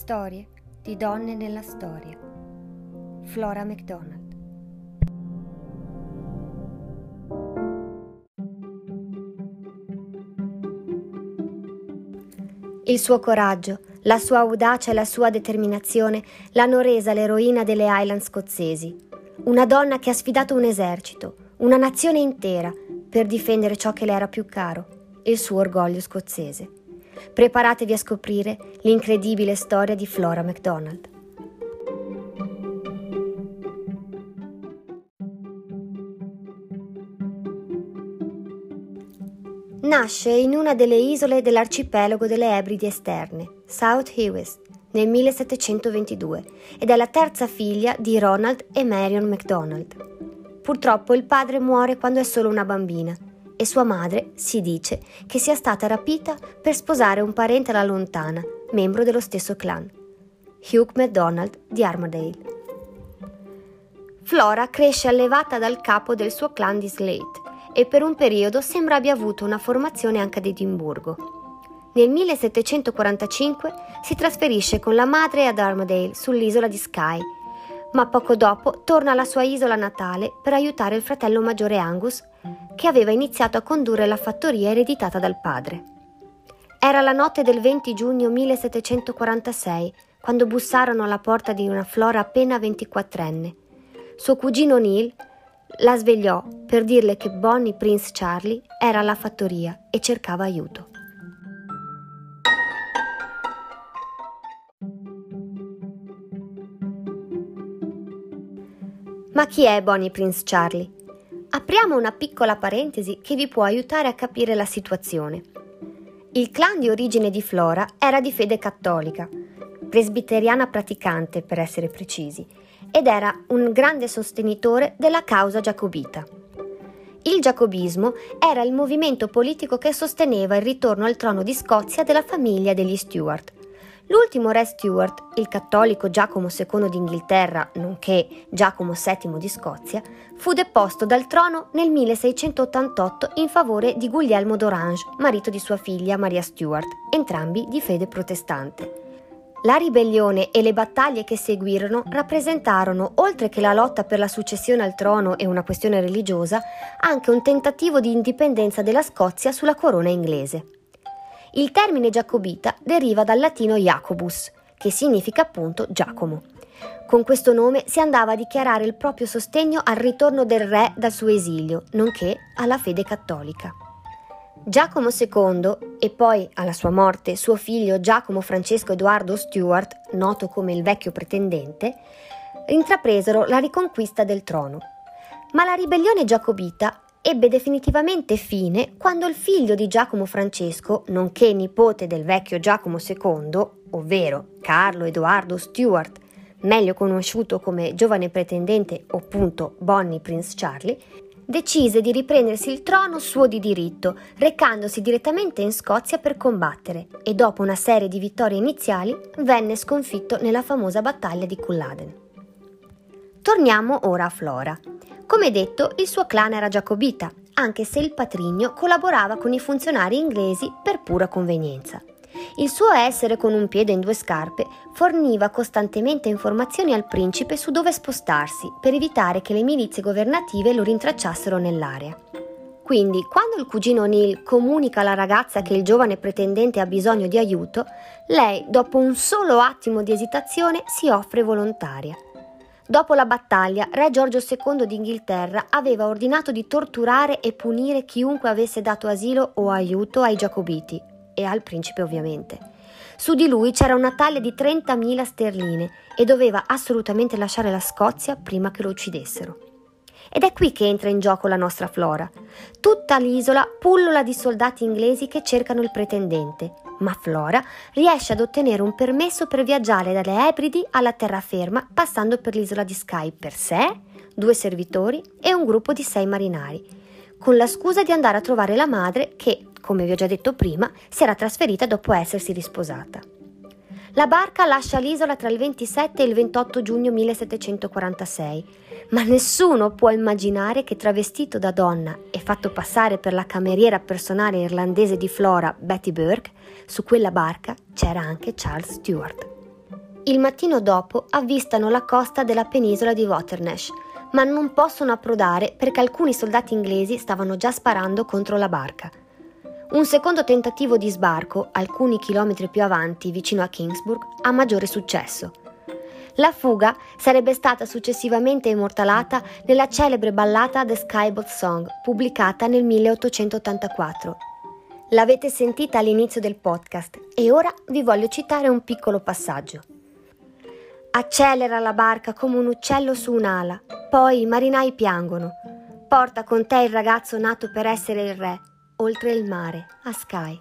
Storie di donne nella storia. Flora MacDonald. Il suo coraggio, la sua audacia e la sua determinazione l'hanno resa l'eroina delle Highland scozzesi. Una donna che ha sfidato un esercito, una nazione intera, per difendere ciò che le era più caro, il suo orgoglio scozzese. Preparatevi a scoprire l'incredibile storia di Flora MacDonald. Nasce in una delle isole dell'arcipelago delle Ebridi esterne, South Hewes, nel 1722 ed è la terza figlia di Ronald e Marion MacDonald. Purtroppo il padre muore quando è solo una bambina e sua madre si dice che sia stata rapita per sposare un parente alla lontana, membro dello stesso clan, Hugh MacDonald di Armadale. Flora cresce allevata dal capo del suo clan di Slate e per un periodo sembra abbia avuto una formazione anche ad Edimburgo. Nel 1745 si trasferisce con la madre ad Armadale sull'isola di Skye ma poco dopo torna alla sua isola natale per aiutare il fratello maggiore Angus, che aveva iniziato a condurre la fattoria ereditata dal padre. Era la notte del 20 giugno 1746, quando bussarono alla porta di una Flora appena 24enne. Suo cugino Neil la svegliò per dirle che Bonnie Prince Charlie era alla fattoria e cercava aiuto. Ma chi è Bonnie Prince Charlie? Apriamo una piccola parentesi che vi può aiutare a capire la situazione. Il clan di origine di Flora era di fede cattolica, presbiteriana praticante per essere precisi, ed era un grande sostenitore della causa giacobita. Il giacobismo era il movimento politico che sosteneva il ritorno al trono di Scozia della famiglia degli Stuart, L'ultimo re Stuart, il cattolico Giacomo II d'Inghilterra, nonché Giacomo VII di Scozia, fu deposto dal trono nel 1688 in favore di Guglielmo d'Orange, marito di sua figlia Maria Stuart, entrambi di fede protestante. La ribellione e le battaglie che seguirono rappresentarono, oltre che la lotta per la successione al trono e una questione religiosa, anche un tentativo di indipendenza della Scozia sulla corona inglese. Il termine giacobita deriva dal latino Jacobus, che significa appunto Giacomo. Con questo nome si andava a dichiarare il proprio sostegno al ritorno del re dal suo esilio, nonché alla fede cattolica. Giacomo II e poi alla sua morte suo figlio Giacomo Francesco Edoardo Stuart, noto come il vecchio pretendente, intrapresero la riconquista del trono. Ma la ribellione giacobita ebbe definitivamente fine quando il figlio di Giacomo Francesco, nonché nipote del vecchio Giacomo II, ovvero Carlo Edoardo Stuart, meglio conosciuto come giovane pretendente o appunto Bonnie Prince Charlie, decise di riprendersi il trono suo di diritto, recandosi direttamente in Scozia per combattere e dopo una serie di vittorie iniziali venne sconfitto nella famosa battaglia di Culloden. Torniamo ora a Flora. Come detto, il suo clan era giacobita, anche se il patrigno collaborava con i funzionari inglesi per pura convenienza. Il suo essere con un piede in due scarpe forniva costantemente informazioni al principe su dove spostarsi per evitare che le milizie governative lo rintracciassero nell'area. Quindi, quando il cugino Neil comunica alla ragazza che il giovane pretendente ha bisogno di aiuto, lei, dopo un solo attimo di esitazione, si offre volontaria. Dopo la battaglia, re Giorgio II d'Inghilterra aveva ordinato di torturare e punire chiunque avesse dato asilo o aiuto ai giacobiti e al principe ovviamente. Su di lui c'era una taglia di 30.000 sterline e doveva assolutamente lasciare la Scozia prima che lo uccidessero. Ed è qui che entra in gioco la nostra flora. Tutta l'isola pullola di soldati inglesi che cercano il pretendente, ma Flora riesce ad ottenere un permesso per viaggiare dalle Ebridi alla terraferma passando per l'isola di Skye per sé, due servitori e un gruppo di sei marinai, con la scusa di andare a trovare la madre che, come vi ho già detto prima, si era trasferita dopo essersi risposata. La barca lascia l'isola tra il 27 e il 28 giugno 1746, ma nessuno può immaginare che travestito da donna e fatto passare per la cameriera personale irlandese di Flora, Betty Burke, su quella barca c'era anche Charles Stewart. Il mattino dopo avvistano la costa della penisola di Waternash, ma non possono approdare perché alcuni soldati inglesi stavano già sparando contro la barca. Un secondo tentativo di sbarco, alcuni chilometri più avanti, vicino a Kingsburg, ha maggiore successo. La fuga sarebbe stata successivamente immortalata nella celebre ballata The Skyboat Song, pubblicata nel 1884. L'avete sentita all'inizio del podcast e ora vi voglio citare un piccolo passaggio. Accelera la barca come un uccello su un'ala, poi i marinai piangono. Porta con te il ragazzo nato per essere il re, oltre il mare, a Sky.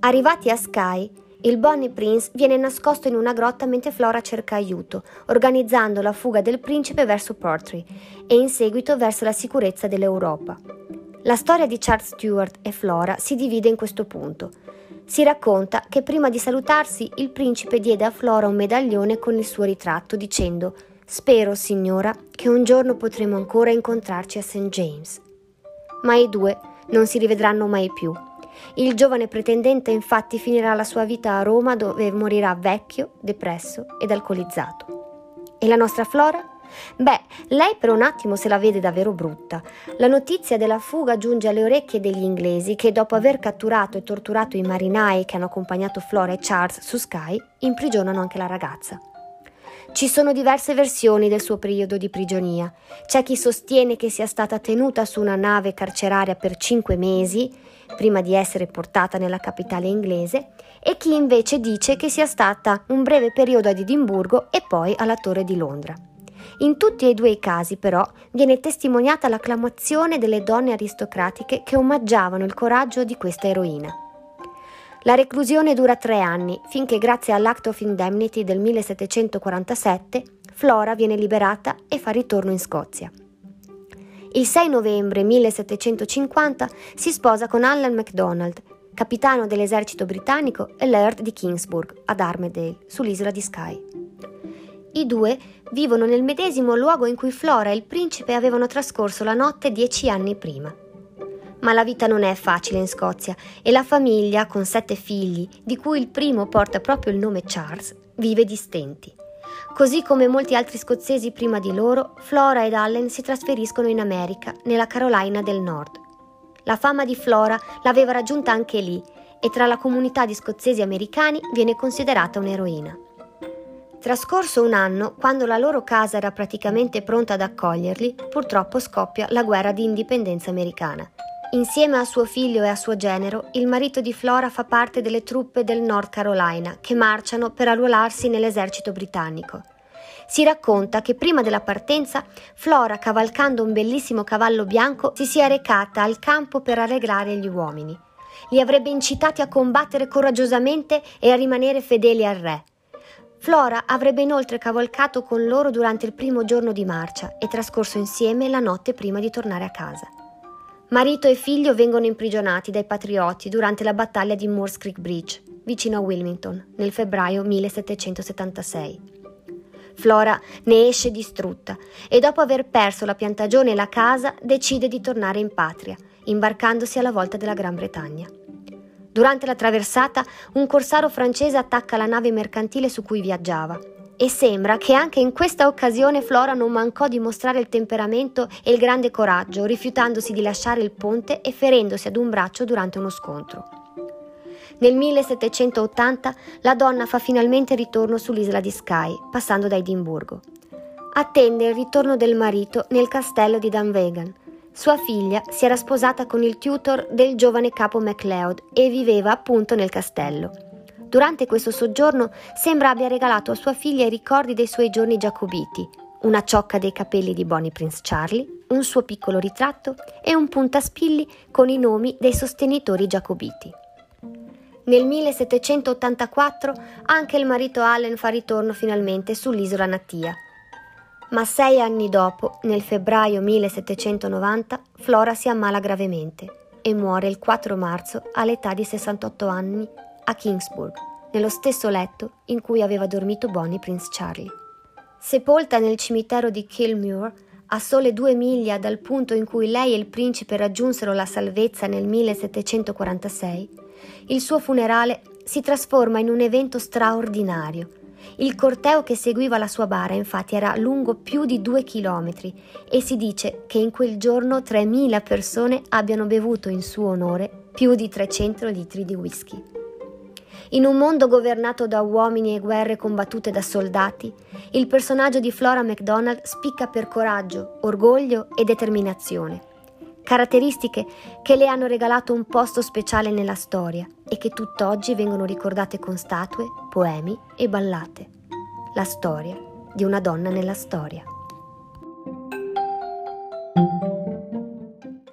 Arrivati a Sky, il Bonnie Prince viene nascosto in una grotta mentre Flora cerca aiuto, organizzando la fuga del principe verso Portree e in seguito verso la sicurezza dell'Europa. La storia di Charles Stewart e Flora si divide in questo punto. Si racconta che prima di salutarsi il principe diede a Flora un medaglione con il suo ritratto dicendo Spero, signora, che un giorno potremo ancora incontrarci a St. James. Ma i due non si rivedranno mai più il giovane pretendente infatti finirà la sua vita a Roma dove morirà vecchio, depresso ed alcolizzato. E la nostra Flora? Beh, lei per un attimo se la vede davvero brutta. La notizia della fuga giunge alle orecchie degli inglesi che dopo aver catturato e torturato i marinai che hanno accompagnato Flora e Charles su Sky, imprigionano anche la ragazza. Ci sono diverse versioni del suo periodo di prigionia. C'è chi sostiene che sia stata tenuta su una nave carceraria per cinque mesi, prima di essere portata nella capitale inglese, e chi invece dice che sia stata un breve periodo ad Edimburgo e poi alla Torre di Londra. In tutti e due i casi, però, viene testimoniata l'acclamazione delle donne aristocratiche che omaggiavano il coraggio di questa eroina. La reclusione dura tre anni, finché grazie all'Act of Indemnity del 1747 Flora viene liberata e fa ritorno in Scozia. Il 6 novembre 1750 si sposa con Allan MacDonald, capitano dell'esercito britannico e laird di Kingsburg, ad Armidale, sull'isola di Skye. I due vivono nel medesimo luogo in cui Flora e il principe avevano trascorso la notte dieci anni prima. Ma la vita non è facile in Scozia e la famiglia, con sette figli, di cui il primo porta proprio il nome Charles, vive di stenti. Così come molti altri scozzesi prima di loro, Flora ed Allen si trasferiscono in America, nella Carolina del Nord. La fama di Flora l'aveva raggiunta anche lì e tra la comunità di scozzesi americani viene considerata un'eroina. Trascorso un anno, quando la loro casa era praticamente pronta ad accoglierli, purtroppo scoppia la guerra di indipendenza americana Insieme a suo figlio e a suo genero, il marito di Flora fa parte delle truppe del North Carolina che marciano per arruolarsi nell'esercito britannico. Si racconta che prima della partenza Flora, cavalcando un bellissimo cavallo bianco, si sia recata al campo per arreglare gli uomini. Li avrebbe incitati a combattere coraggiosamente e a rimanere fedeli al re. Flora avrebbe inoltre cavalcato con loro durante il primo giorno di marcia e trascorso insieme la notte prima di tornare a casa. Marito e figlio vengono imprigionati dai patrioti durante la battaglia di Moores Creek Bridge, vicino a Wilmington, nel febbraio 1776. Flora ne esce distrutta e dopo aver perso la piantagione e la casa decide di tornare in patria, imbarcandosi alla volta della Gran Bretagna. Durante la traversata, un corsaro francese attacca la nave mercantile su cui viaggiava e sembra che anche in questa occasione Flora non mancò di mostrare il temperamento e il grande coraggio, rifiutandosi di lasciare il ponte e ferendosi ad un braccio durante uno scontro. Nel 1780 la donna fa finalmente ritorno sull'isola di Skye, passando da Edimburgo. Attende il ritorno del marito nel castello di Dunvegan. Sua figlia si era sposata con il tutor del giovane capo MacLeod e viveva appunto nel castello. Durante questo soggiorno sembra abbia regalato a sua figlia i ricordi dei suoi giorni giacobiti, una ciocca dei capelli di Bonnie Prince Charlie, un suo piccolo ritratto e un puntaspilli con i nomi dei sostenitori giacobiti. Nel 1784 anche il marito Allen fa ritorno finalmente sull'isola natia. Ma sei anni dopo, nel febbraio 1790, Flora si ammala gravemente e muore il 4 marzo all'età di 68 anni a Kingsburg, nello stesso letto in cui aveva dormito Bonnie Prince Charlie. Sepolta nel cimitero di Kilmuir, a sole due miglia dal punto in cui lei e il principe raggiunsero la salvezza nel 1746, il suo funerale si trasforma in un evento straordinario. Il corteo che seguiva la sua bara infatti era lungo più di due chilometri e si dice che in quel giorno 3.000 persone abbiano bevuto in suo onore più di 300 litri di whisky. In un mondo governato da uomini e guerre combattute da soldati, il personaggio di Flora MacDonald spicca per coraggio, orgoglio e determinazione. Caratteristiche che le hanno regalato un posto speciale nella storia e che tutt'oggi vengono ricordate con statue, poemi e ballate. La storia di una donna nella storia.